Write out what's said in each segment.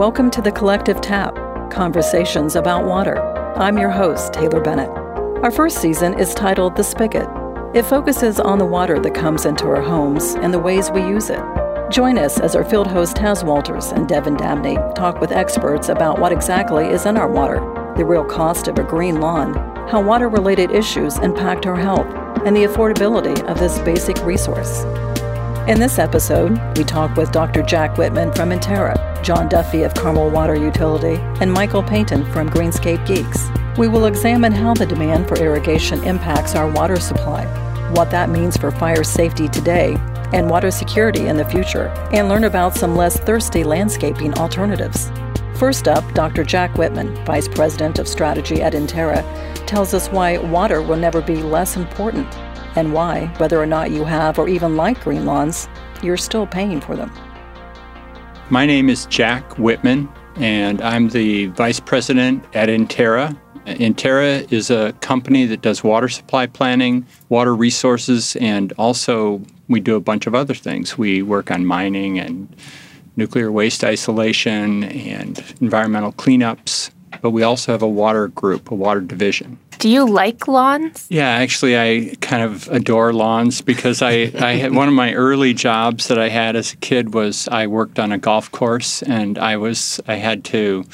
Welcome to the Collective Tap Conversations about Water. I'm your host, Taylor Bennett. Our first season is titled The Spigot. It focuses on the water that comes into our homes and the ways we use it. Join us as our field host Taz Walters and Devin Dabney talk with experts about what exactly is in our water, the real cost of a green lawn, how water related issues impact our health, and the affordability of this basic resource. In this episode, we talk with Dr. Jack Whitman from Intera, John Duffy of Carmel Water Utility, and Michael Payton from Greenscape Geeks. We will examine how the demand for irrigation impacts our water supply, what that means for fire safety today and water security in the future, and learn about some less thirsty landscaping alternatives. First up, Dr. Jack Whitman, Vice President of Strategy at Intera, tells us why water will never be less important and why, whether or not you have or even like green lawns, you're still paying for them. My name is Jack Whitman, and I'm the Vice President at Intera. Intera is a company that does water supply planning, water resources, and also we do a bunch of other things. We work on mining and nuclear waste isolation and environmental cleanups, but we also have a water group, a water division. Do you like lawns? Yeah, actually, I kind of adore lawns because I, I had one of my early jobs that I had as a kid was I worked on a golf course and I was I had to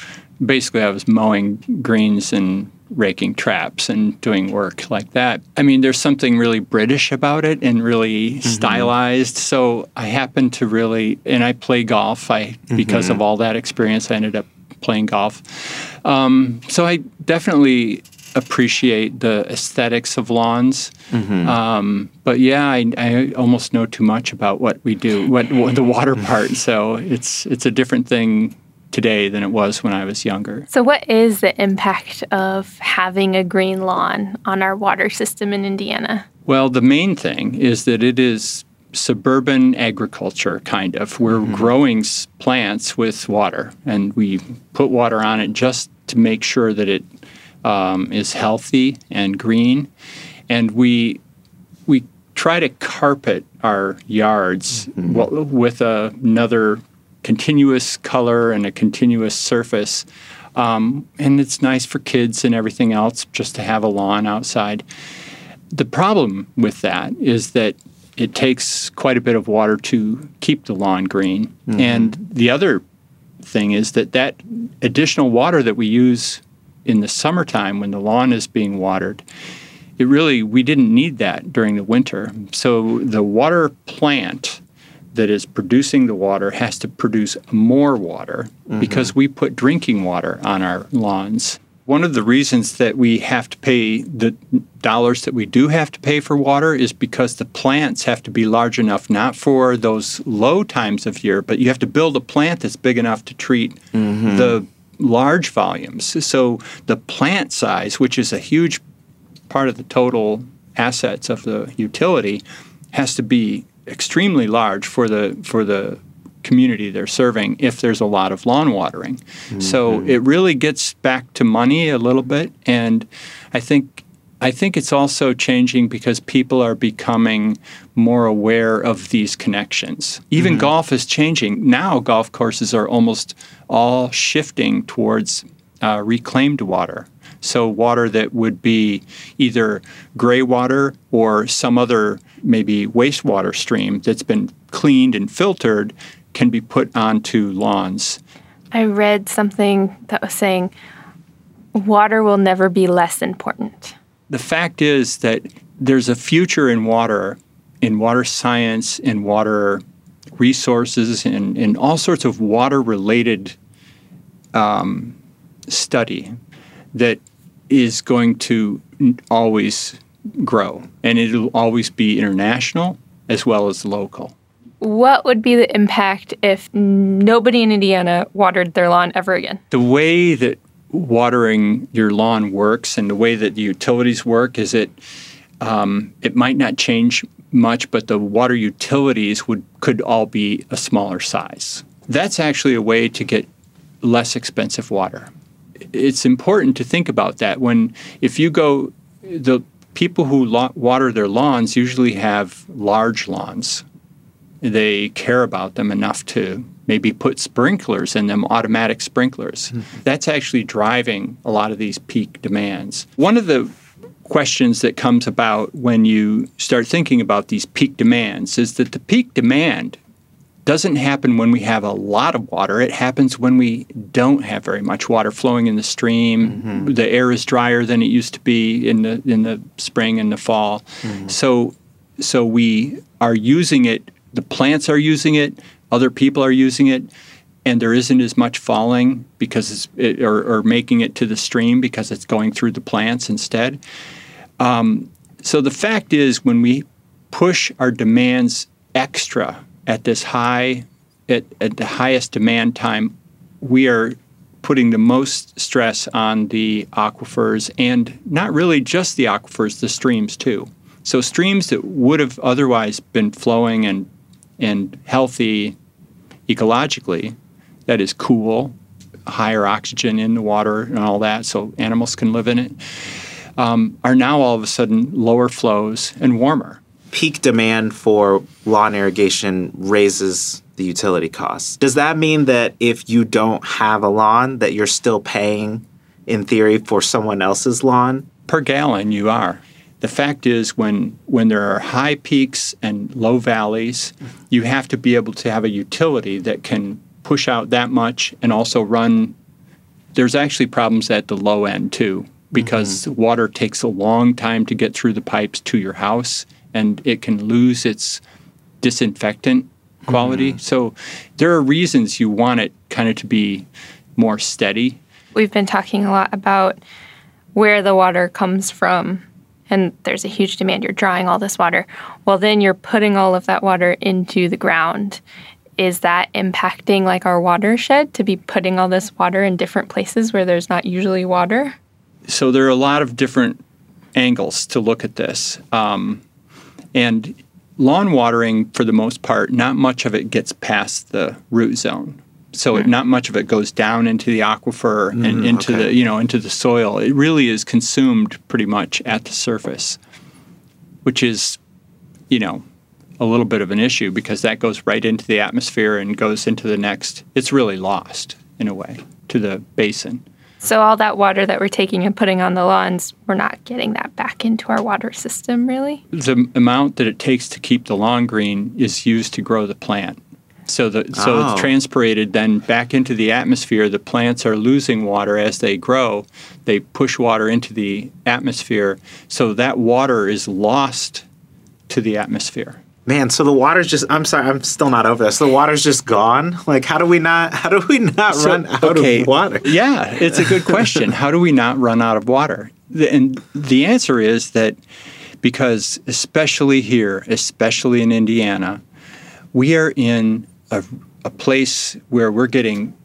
basically I was mowing greens and raking traps and doing work like that. I mean, there's something really British about it and really mm-hmm. stylized. So I happened to really, and I play golf. I mm-hmm. because of all that experience, I ended up playing golf. Um, so I definitely appreciate the aesthetics of lawns. Mm-hmm. Um, but yeah, I, I, almost know too much about what we do, what, what the water part. So it's it's a different thing today than it was when I was younger. So, what is the impact of having a green lawn on our water system in Indiana? Well, the main thing is that it is suburban agriculture, kind of. We're mm-hmm. growing plants with water, and we put water on it just to make sure that it um, is healthy and green, and we we try to carpet our yards mm-hmm. with a, another continuous color and a continuous surface. Um, and it's nice for kids and everything else just to have a lawn outside. The problem with that is that it takes quite a bit of water to keep the lawn green. Mm-hmm. And the other thing is that that additional water that we use in the summertime when the lawn is being watered, it really, we didn't need that during the winter. So the water plant that is producing the water has to produce more water mm-hmm. because we put drinking water on our lawns. One of the reasons that we have to pay the dollars that we do have to pay for water is because the plants have to be large enough, not for those low times of year, but you have to build a plant that's big enough to treat mm-hmm. the large volumes. So the plant size, which is a huge part of the total assets of the utility, has to be extremely large for the for the community they're serving if there's a lot of lawn watering. Mm-hmm. So it really gets back to money a little bit and I think I think it's also changing because people are becoming more aware of these connections. Even mm-hmm. golf is changing. Now, golf courses are almost all shifting towards uh, reclaimed water. So, water that would be either gray water or some other maybe wastewater stream that's been cleaned and filtered can be put onto lawns. I read something that was saying water will never be less important the fact is that there's a future in water, in water science, in water resources, and in all sorts of water related um, study that is going to always grow. And it'll always be international as well as local. What would be the impact if nobody in Indiana watered their lawn ever again? The way that watering your lawn works and the way that the utilities work is it um, it might not change much, but the water utilities would could all be a smaller size. That's actually a way to get less expensive water. It's important to think about that when if you go the people who water their lawns usually have large lawns. They care about them enough to maybe put sprinklers in them, automatic sprinklers. That's actually driving a lot of these peak demands. One of the questions that comes about when you start thinking about these peak demands is that the peak demand doesn't happen when we have a lot of water. It happens when we don't have very much water flowing in the stream. Mm-hmm. The air is drier than it used to be in the in the spring and the fall. Mm-hmm. So so we are using it. The plants are using it. Other people are using it, and there isn't as much falling because it's it, or, or making it to the stream because it's going through the plants instead. Um, so the fact is, when we push our demands extra at this high, at, at the highest demand time, we are putting the most stress on the aquifers and not really just the aquifers, the streams too. So streams that would have otherwise been flowing and and healthy ecologically, that is cool, higher oxygen in the water and all that, so animals can live in it, um, are now all of a sudden lower flows and warmer peak demand for lawn irrigation raises the utility costs. Does that mean that if you don't have a lawn that you're still paying in theory for someone else's lawn? Per gallon you are. The fact is when when there are high peaks and low valleys, you have to be able to have a utility that can push out that much and also run there's actually problems at the low end too because mm-hmm. water takes a long time to get through the pipes to your house and it can lose its disinfectant quality. Mm-hmm. So there are reasons you want it kind of to be more steady. We've been talking a lot about where the water comes from and there's a huge demand you're drawing all this water. Well, then you're putting all of that water into the ground. Is that impacting like our watershed to be putting all this water in different places where there's not usually water? So there are a lot of different angles to look at this. Um, and lawn watering, for the most part, not much of it gets past the root zone. So mm. it, not much of it goes down into the aquifer mm, and into okay. the you know into the soil. It really is consumed pretty much at the surface, which is, you know, a little bit of an issue because that goes right into the atmosphere and goes into the next. It's really lost in a way to the basin. So all that water that we're taking and putting on the lawns, we're not getting that back into our water system, really. The amount that it takes to keep the lawn green is used to grow the plant. So the so oh. it's transpirated then back into the atmosphere. The plants are losing water as they grow. They push water into the atmosphere. So that water is lost to the atmosphere. Man, so the water's just I'm sorry, I'm still not over this. So the water's just gone? Like how do we not how do we not so, run out okay, of water? Yeah, it's a good question. how do we not run out of water? And the answer is that because especially here, especially in Indiana, we are in a, a place where we're getting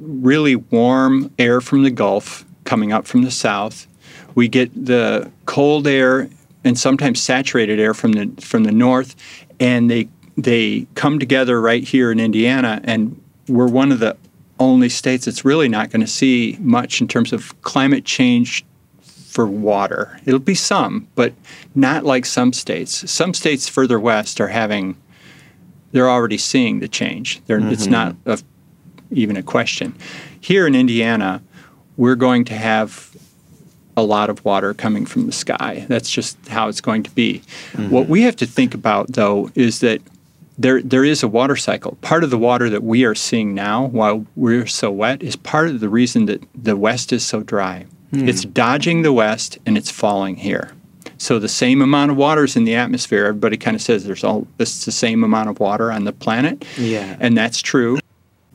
really warm air from the Gulf coming up from the south. We get the cold air and sometimes saturated air from the from the north, and they they come together right here in Indiana, and we're one of the only states that's really not going to see much in terms of climate change for water. It'll be some, but not like some states. Some states further west are having they're already seeing the change. Mm-hmm. It's not a, even a question. Here in Indiana, we're going to have a lot of water coming from the sky. That's just how it's going to be. Mm-hmm. What we have to think about, though, is that there there is a water cycle. Part of the water that we are seeing now, while we're so wet, is part of the reason that the West is so dry. Mm. It's dodging the West and it's falling here. So the same amount of water is in the atmosphere. Everybody kind of says there's all it's the same amount of water on the planet. Yeah. And that's true.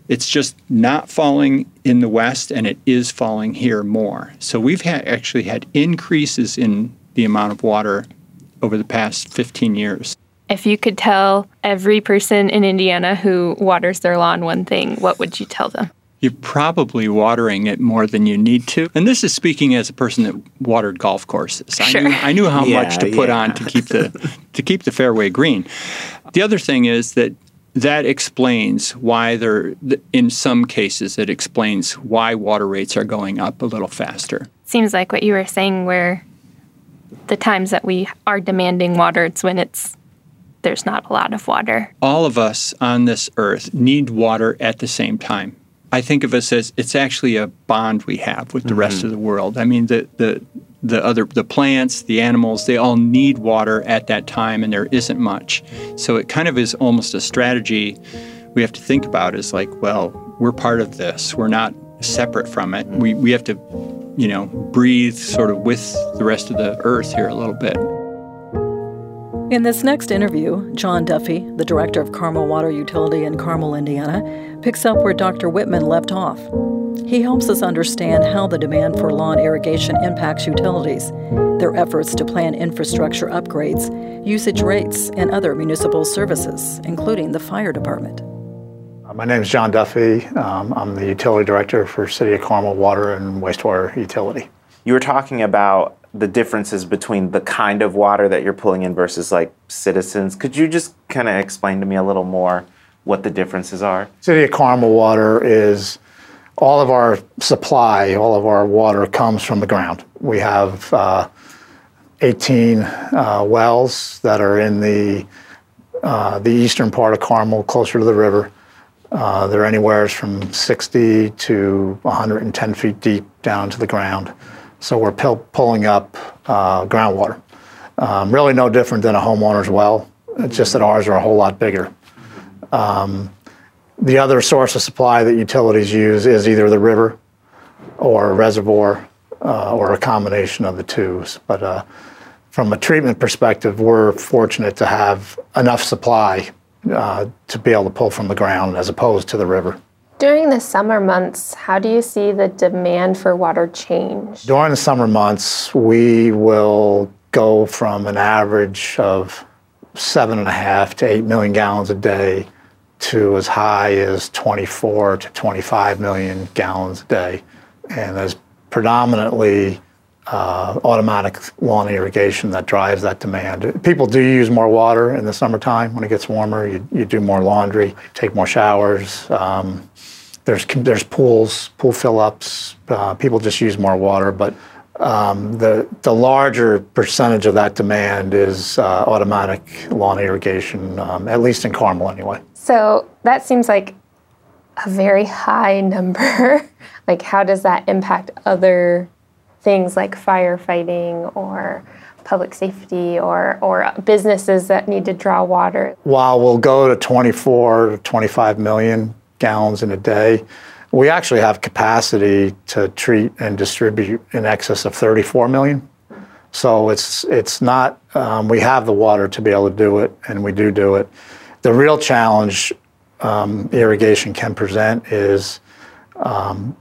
It's just not falling in the West, and it is falling here more. So we've had, actually had increases in the amount of water over the past 15 years. If you could tell every person in Indiana who waters their lawn one thing, what would you tell them? You're probably watering it more than you need to. And this is speaking as a person that watered golf courses. Sure. I, knew, I knew how yeah, much to put yeah. on to keep the to keep the fairway green. The other thing is that that explains why there in some cases it explains why water rates are going up a little faster seems like what you were saying where the times that we are demanding water it's when it's there's not a lot of water. All of us on this earth need water at the same time. I think of us as it's actually a bond we have with the mm-hmm. rest of the world. I mean, the, the the other the plants, the animals, they all need water at that time, and there isn't much. So it kind of is almost a strategy we have to think about. Is like, well, we're part of this. We're not separate from it. We we have to, you know, breathe sort of with the rest of the earth here a little bit. In this next interview, John Duffy, the director of Carmel Water Utility in Carmel, Indiana, picks up where Dr. Whitman left off. He helps us understand how the demand for lawn irrigation impacts utilities, their efforts to plan infrastructure upgrades, usage rates, and other municipal services, including the fire department. Uh, my name is John Duffy. Um, I'm the utility director for City of Carmel Water and Wastewater Utility. You were talking about the differences between the kind of water that you're pulling in versus like citizens. Could you just kind of explain to me a little more what the differences are? City of Carmel water is all of our supply, all of our water comes from the ground. We have uh, 18 uh, wells that are in the uh, the eastern part of Carmel, closer to the river. Uh, they're anywhere from 60 to 110 feet deep down to the ground. So we're pulling up uh, groundwater. Um, really no different than a homeowner's well. It's just that ours are a whole lot bigger. Um, the other source of supply that utilities use is either the river or a reservoir uh, or a combination of the two. But uh, from a treatment perspective, we're fortunate to have enough supply uh, to be able to pull from the ground as opposed to the river. During the summer months, how do you see the demand for water change? During the summer months, we will go from an average of seven and a half to eight million gallons a day to as high as 24 to 25 million gallons a day. And there's predominantly uh, automatic lawn irrigation that drives that demand. People do use more water in the summertime when it gets warmer. You, you do more laundry, take more showers. Um, there's there's pools, pool fill ups. Uh, people just use more water, but um, the the larger percentage of that demand is uh, automatic lawn irrigation, um, at least in Carmel anyway. So that seems like a very high number. like, how does that impact other things like firefighting or public safety or, or businesses that need to draw water? While we'll go to 24 to 25 million gallons in a day. We actually have capacity to treat and distribute in excess of 34 million. So it's it's not um, we have the water to be able to do it, and we do do it. The real challenge um, irrigation can present is um,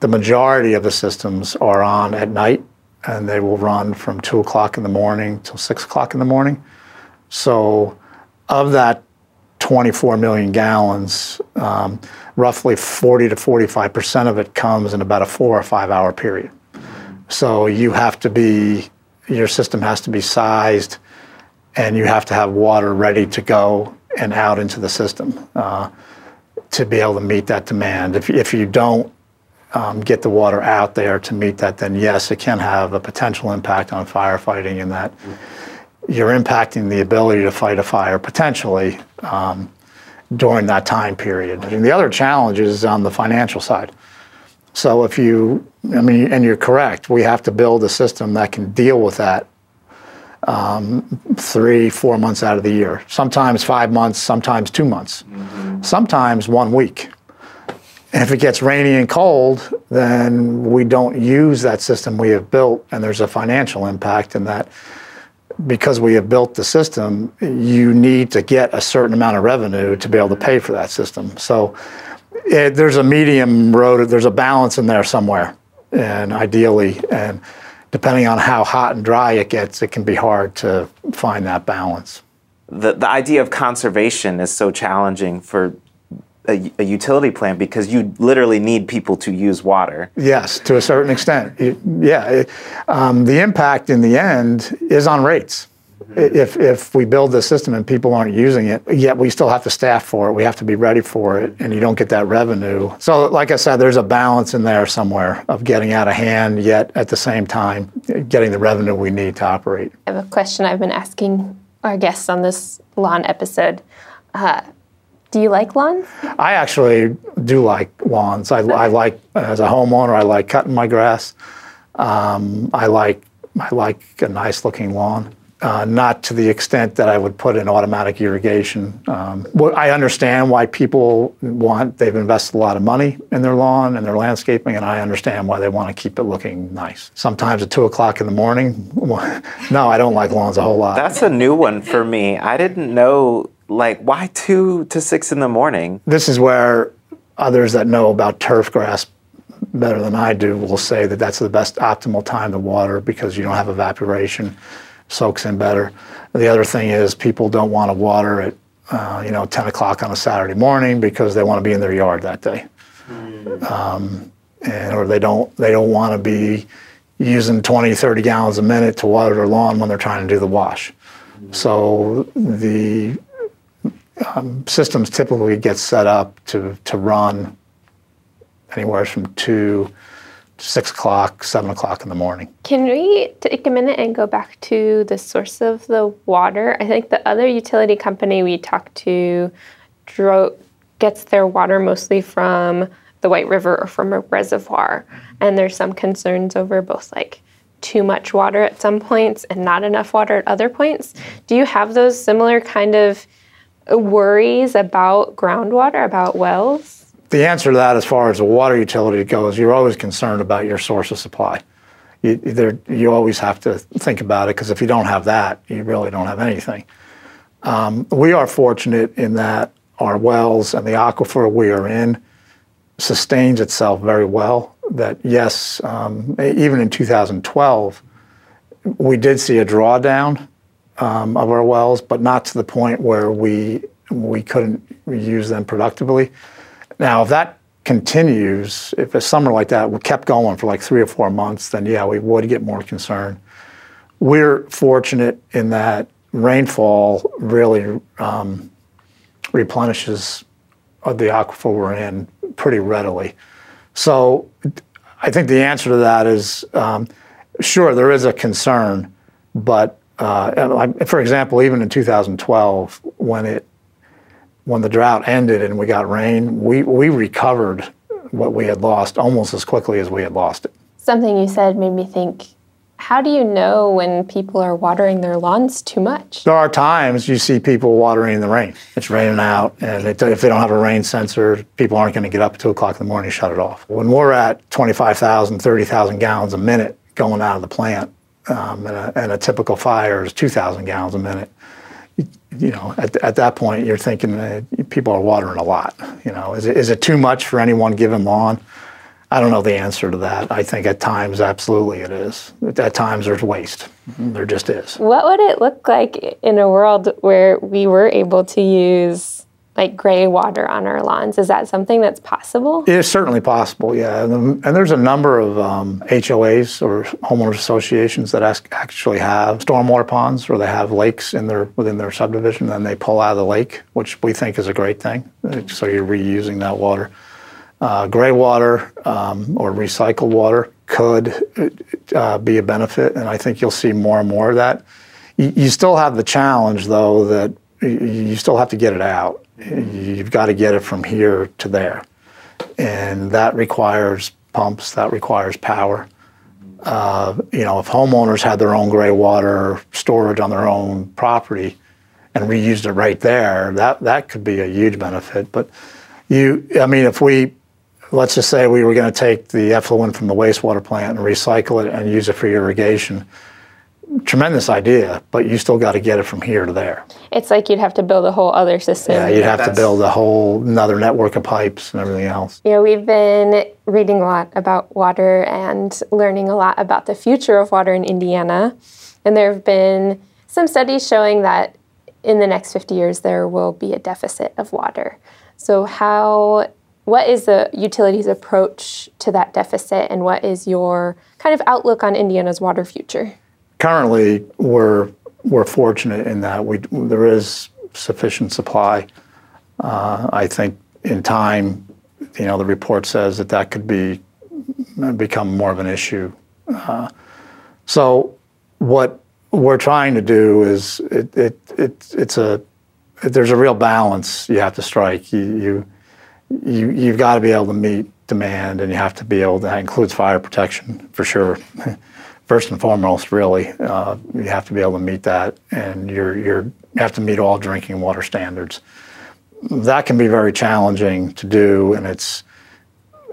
the majority of the systems are on at night, and they will run from two o'clock in the morning till six o'clock in the morning. So, of that 24 million gallons, um, roughly 40 to 45 percent of it comes in about a four or five hour period. So you have to be, your system has to be sized, and you have to have water ready to go and out into the system uh, to be able to meet that demand. If, if you don't um, get the water out there to meet that, then yes, it can have a potential impact on firefighting in that. You're impacting the ability to fight a fire potentially um, during that time period. And the other challenge is on the financial side. So if you, I mean, and you're correct, we have to build a system that can deal with that um, three, four months out of the year. Sometimes five months, sometimes two months, mm-hmm. sometimes one week. And if it gets rainy and cold, then we don't use that system we have built, and there's a financial impact in that because we have built the system, you need to get a certain amount of revenue to be able to pay for that system. So it, there's a medium road, there's a balance in there somewhere, and ideally, and depending on how hot and dry it gets, it can be hard to find that balance. The, the idea of conservation is so challenging for a, a, utility plant because you literally need people to use water. Yes, to a certain extent. It, yeah, it, um, the impact in the end is on rates. Mm-hmm. If, if we build the system and people aren't using it, yet we still have to staff for it, we have to be ready for it, and you don't get that revenue. So, like I said, there's a balance in there somewhere of getting out of hand, yet at the same time, getting the revenue we need to operate. I have a question I've been asking our guests on this lawn episode. Uh, do you like lawns? I actually do like lawns. I, I like, as a homeowner, I like cutting my grass. Um, I like I like a nice looking lawn. Uh, not to the extent that I would put in automatic irrigation. Um, what I understand why people want, they've invested a lot of money in their lawn and their landscaping, and I understand why they want to keep it looking nice. Sometimes at two o'clock in the morning, no, I don't like lawns a whole lot. That's a new one for me. I didn't know, like, why two to six in the morning? This is where others that know about turf grass better than I do will say that that's the best optimal time to water because you don't have evaporation, soaks in better. The other thing is people don't want to water at uh, you know 10 o'clock on a Saturday morning because they want to be in their yard that day, um, and or they don't they don't want to be using 20 30 gallons a minute to water their lawn when they're trying to do the wash. So the um, systems typically get set up to to run anywhere from two to six o'clock, seven o'clock in the morning. Can we take a minute and go back to the source of the water? I think the other utility company we talked to dro- gets their water mostly from the White River or from a reservoir. And there's some concerns over both like too much water at some points and not enough water at other points. Do you have those similar kind of worries about groundwater, about wells? The answer to that, as far as a water utility goes, you're always concerned about your source of supply. You, there, you always have to think about it because if you don't have that, you really don't have anything. Um, we are fortunate in that our wells and the aquifer we are in sustains itself very well. That yes, um, even in 2012, we did see a drawdown um, of our wells, but not to the point where we we couldn't use them productively. Now, if that continues, if a summer like that kept going for like three or four months, then yeah, we would get more concerned. We're fortunate in that rainfall really um, replenishes the aquifer we're in pretty readily. So I think the answer to that is um, sure, there is a concern, but uh, for example, even in 2012, when it when the drought ended and we got rain, we, we recovered what we had lost almost as quickly as we had lost it. Something you said made me think how do you know when people are watering their lawns too much? There are times you see people watering in the rain. It's raining out, and it, if they don't have a rain sensor, people aren't going to get up at 2 o'clock in the morning and shut it off. When we're at 25,000, 30,000 gallons a minute going out of the plant, um, and, a, and a typical fire is 2,000 gallons a minute, you know, at, at that point, you're thinking people are watering a lot. You know, is it, is it too much for any one given lawn? I don't know the answer to that. I think at times, absolutely, it is. At times, there's waste. There just is. What would it look like in a world where we were able to use like gray water on our lawns. Is that something that's possible? It is certainly possible, yeah. And, there's a number of um, HOAs or homeowners associations that actually have stormwater ponds or they have lakes in their within their subdivision and they pull out of the lake, which we think is a great thing. So you're reusing that water. Uh, gray water um, or recycled water could uh, be a benefit, and I think you'll see more and more of that. You, you still have the challenge, though, that you still have to get it out. You've got to get it from here to there. And that requires pumps, that requires power. Uh, you know, if homeowners had their own gray water storage on their own property and reused it right there, that, that could be a huge benefit. But you, I mean, if we, let's just say we were going to take the effluent from the wastewater plant and recycle it and use it for irrigation, tremendous idea, but you still got to get it from here to there. It's like you'd have to build a whole other system. Yeah, you'd have That's... to build a whole another network of pipes and everything else. Yeah, we've been reading a lot about water and learning a lot about the future of water in Indiana. And there have been some studies showing that in the next 50 years there will be a deficit of water. So how what is the utilities approach to that deficit and what is your kind of outlook on Indiana's water future? Currently we're we're fortunate in that we there is sufficient supply. Uh, I think in time, you know, the report says that that could be become more of an issue. Uh, so what we're trying to do is it, it, it it's a there's a real balance you have to strike. You you, you you've got to be able to meet demand, and you have to be able to. That includes fire protection for sure. First and foremost, really, uh, you have to be able to meet that, and you're you're you have to meet all drinking water standards. That can be very challenging to do, and it's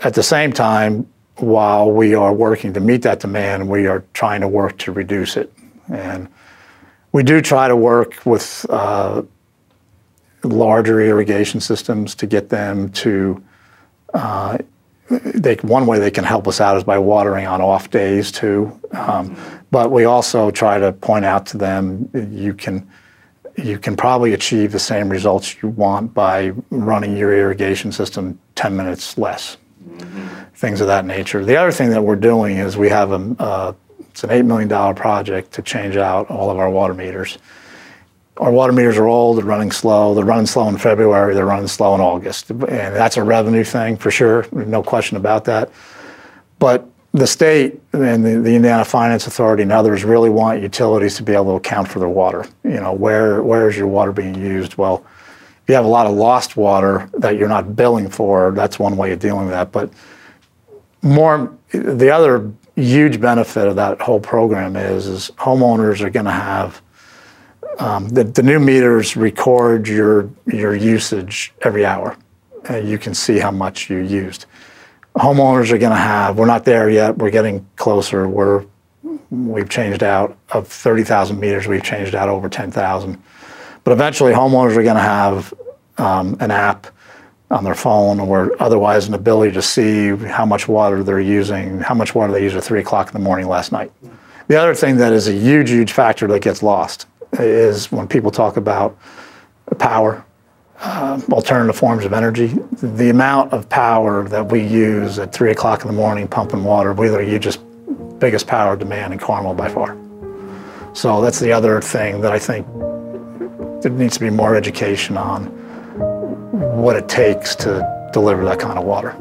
at the same time while we are working to meet that demand, we are trying to work to reduce it. And we do try to work with uh, larger irrigation systems to get them to. Uh, they, one way they can help us out is by watering on off days too. Um, but we also try to point out to them you can you can probably achieve the same results you want by running your irrigation system 10 minutes less. Mm-hmm. Things of that nature. The other thing that we're doing is we have a uh, it's an $8 million project to change out all of our water meters. Our water meters are old, they're running slow. They're running slow in February, they're running slow in August. And that's a revenue thing for sure, no question about that. But the state and the, the, Indiana Finance Authority and others really want utilities to be able to account for their water. You know, where where is your water being used? Well, if you have a lot of lost water that you're not billing for, that's one way of dealing with that. But more, the other huge benefit of that whole program is, is homeowners are going to have um, the, the new meters record your your usage every hour. Uh, you can see how much you used. Homeowners are going to have. We're not there yet. We're getting closer. We're we've changed out of 30,000 meters. We've changed out over 10,000. But eventually, homeowners are going to have um, an app on their phone or otherwise an ability to see how much water they're using, how much water they used at three o'clock in the morning last night. The other thing that is a huge, huge factor that gets lost is when people talk about power, uh, alternative forms of energy, the amount of power that we use at three o'clock in the morning pumping water, we are the hugest, biggest power demand in Carmel by far. So that's the other thing that I think there needs to be more education on what it takes to deliver that kind of water.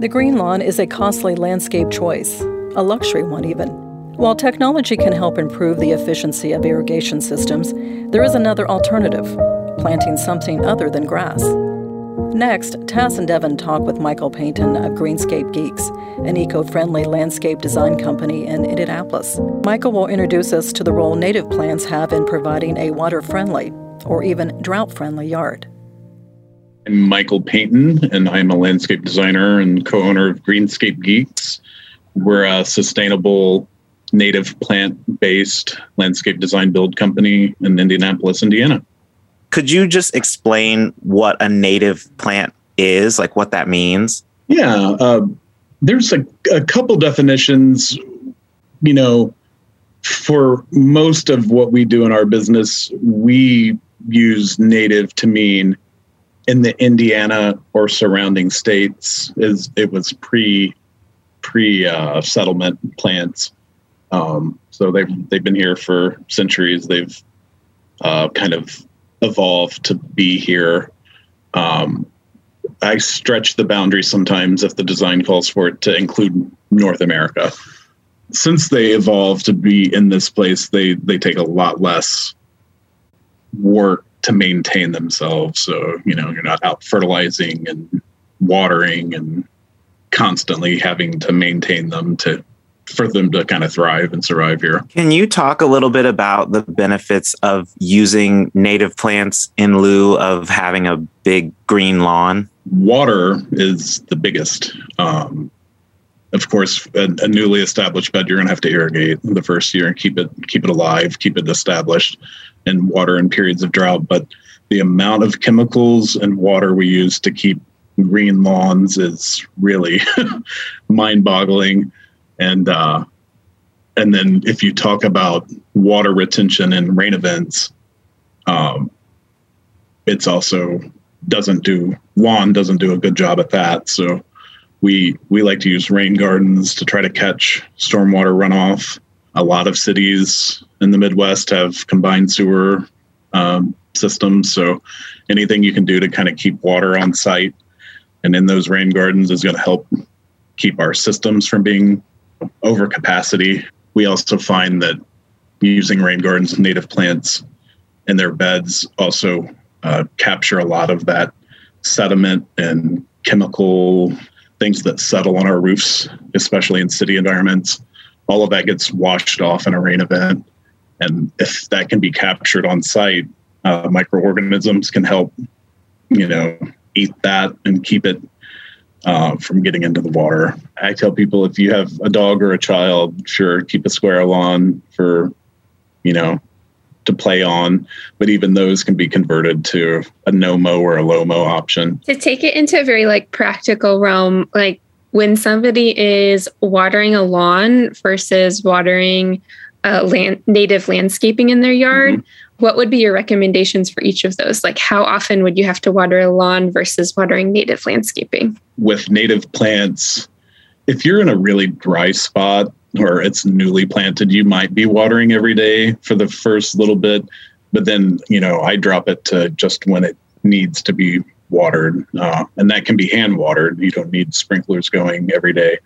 The green lawn is a costly landscape choice, a luxury one even. While technology can help improve the efficiency of irrigation systems, there is another alternative planting something other than grass. Next, Taz and Devin talk with Michael Payton of Greenscape Geeks, an eco friendly landscape design company in Indianapolis. Michael will introduce us to the role native plants have in providing a water friendly or even drought friendly yard. I'm Michael Payton, and I'm a landscape designer and co owner of Greenscape Geeks. We're a sustainable, native plant based landscape design build company in Indianapolis, Indiana. Could you just explain what a native plant is, like what that means? Yeah, uh, there's a, a couple definitions. You know, for most of what we do in our business, we use native to mean in the Indiana or surrounding states is it was pre pre uh, settlement plants. Um, so they've they've been here for centuries. They've uh, kind of evolved to be here. Um, I stretch the boundary sometimes if the design calls for it to include North America. Since they evolved to be in this place, they they take a lot less work to maintain themselves. So, you know, you're not out fertilizing and watering and constantly having to maintain them to for them to kind of thrive and survive here. Can you talk a little bit about the benefits of using native plants in lieu of having a big green lawn? Water is the biggest. Um, of course, a, a, newly established bed you're going to have to irrigate the first year and keep it keep it alive, keep it established and water in periods of drought, but the amount of chemicals and water we use to keep green lawns is really mind-boggling. And uh, and then if you talk about water retention and rain events, um, it's also doesn't do lawn doesn't do a good job at that. So we we like to use rain gardens to try to catch stormwater runoff. A lot of cities in the Midwest have combined sewer um, systems. So anything you can do to kind of keep water on site and in those rain gardens is going to help keep our systems from being over capacity. We also find that using rain gardens, native plants in their beds also uh, capture a lot of that sediment and chemical things that settle on our roofs, especially in city environments. All of that gets washed off in a rain event. And if that can be captured on site, uh, microorganisms can help, you know, eat that and keep it uh, from getting into the water. I tell people if you have a dog or a child, sure, keep a square lawn for, you know, to play on, but even those can be converted to a no mow or a low mow option. To take it into a very like practical realm, like when somebody is watering a lawn versus watering uh, land, native landscaping in their yard, mm-hmm. What would be your recommendations for each of those? Like, how often would you have to water a lawn versus watering native landscaping? With native plants, if you're in a really dry spot or it's newly planted, you might be watering every day for the first little bit. But then, you know, I drop it to just when it needs to be watered. Uh, and that can be hand watered. You don't need sprinklers going every day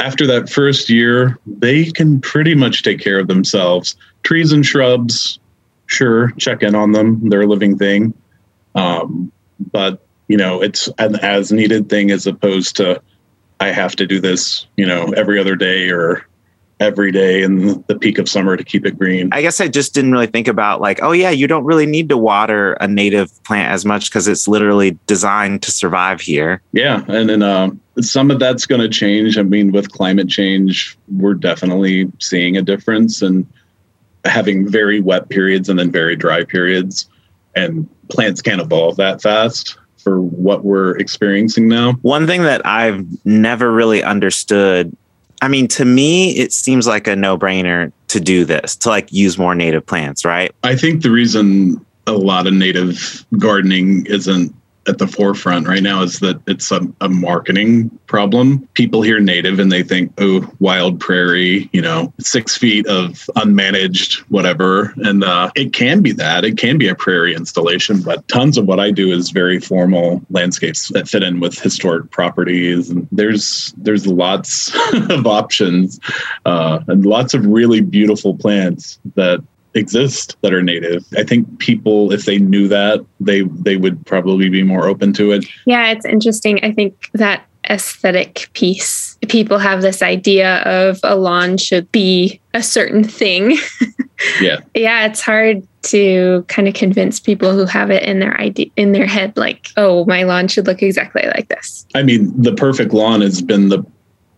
after that first year, they can pretty much take care of themselves. Trees and shrubs, sure, check in on them. They're a living thing. Um, but, you know, it's an as needed thing as opposed to I have to do this, you know, every other day or every day in the peak of summer to keep it green. I guess I just didn't really think about like, oh yeah, you don't really need to water a native plant as much because it's literally designed to survive here. Yeah, and then um, some of that's going to change. I mean, with climate change, we're definitely seeing a difference and having very wet periods and then very dry periods, and plants can't evolve that fast for what we're experiencing now. One thing that I've never really understood I mean, to me, it seems like a no brainer to do this, to like use more native plants, right? I think the reason a lot of native gardening isn't at the forefront right now is that it's a, a, marketing problem. People hear native and they think, oh, wild prairie, you know, six feet of unmanaged whatever. And uh, it can be that. It can be a prairie installation, but tons of what I do is very formal landscapes that fit in with historic properties. And there's there's lots of options uh, and lots of really beautiful plants that exist that are native. I think people, if they knew that, they they would probably be more open to it. Yeah, it's interesting. I think that aesthetic piece. People have this idea of a lawn should be a certain thing. yeah. Yeah, it's hard to kind of convince people who have it in their idea in their head like, "Oh, my lawn should look exactly like this." I mean, the perfect lawn has been the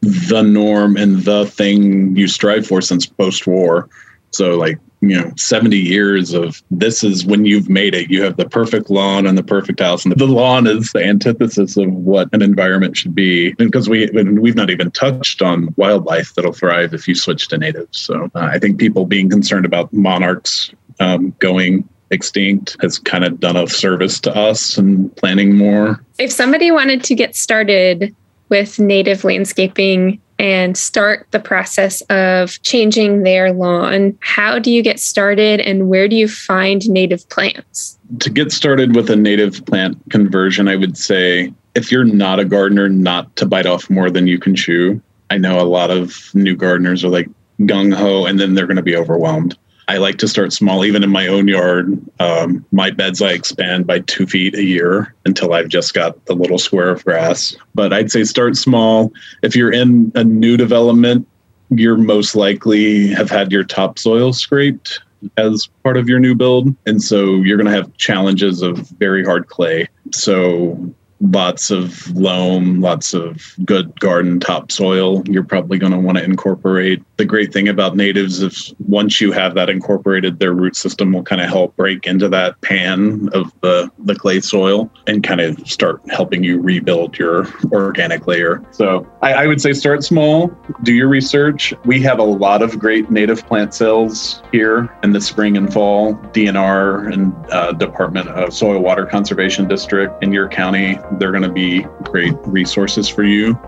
the norm and the thing you strive for since post-war. So like you know 70 years of this is when you've made it. You have the perfect lawn and the perfect house and the lawn is the antithesis of what an environment should be. Because we we've not even touched on wildlife that'll thrive if you switch to natives so uh, i think people being concerned about monarchs um, going extinct has kind of done a service to us and planning more. If somebody wanted to get started with native landscaping and start the process of changing their lawn, how do you get started and where do you find native plants? To get started with a native plant conversion, I would say if you're not a gardener, not to bite off more than you can chew. I know a lot of new gardeners are like gung ho and then they're going to be overwhelmed. I like to start small, even in my own yard. Um, my beds I expand by two feet a year until I've just got the little square of grass. But I'd say start small. If you're in a new development, you're most likely have had your topsoil scraped as part of your new build. And so you're going to have challenges of very hard clay. So lots of loam, lots of good garden topsoil, you're probably going to want to incorporate. The great thing about natives is once you have that incorporated, their root system will kind of help break into that pan of the, the clay soil and kind of start helping you rebuild your organic layer. So I, I would say start small, do your research. We have a lot of great native plant sales here in the spring and fall. DNR and uh, Department of Soil Water Conservation District in your county they're going to be great resources for you.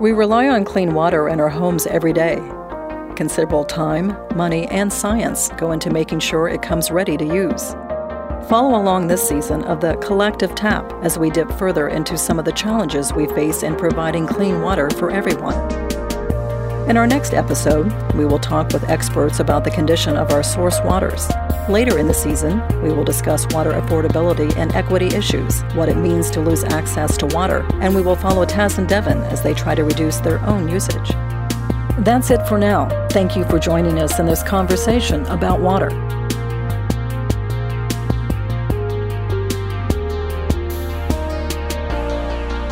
We rely on clean water in our homes every day. Considerable time, money, and science go into making sure it comes ready to use. Follow along this season of the Collective Tap as we dip further into some of the challenges we face in providing clean water for everyone. In our next episode, we will talk with experts about the condition of our source waters. Later in the season, we will discuss water affordability and equity issues, what it means to lose access to water, and we will follow Taz and Devin as they try to reduce their own usage. That's it for now. Thank you for joining us in this conversation about water.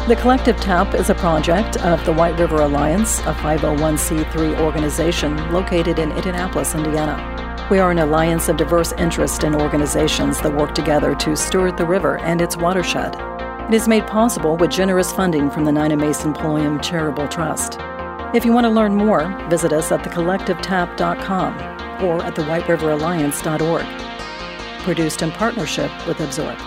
The Collective Tap is a project of the White River Alliance, a 501c3 organization located in Indianapolis, Indiana. We are an alliance of diverse interests and organizations that work together to steward the river and its watershed. It is made possible with generous funding from the Nina Mason Pulliam Charitable Trust. If you want to learn more, visit us at thecollectivetap.com or at thewhiteriveraLliance.org. Produced in partnership with Absorb.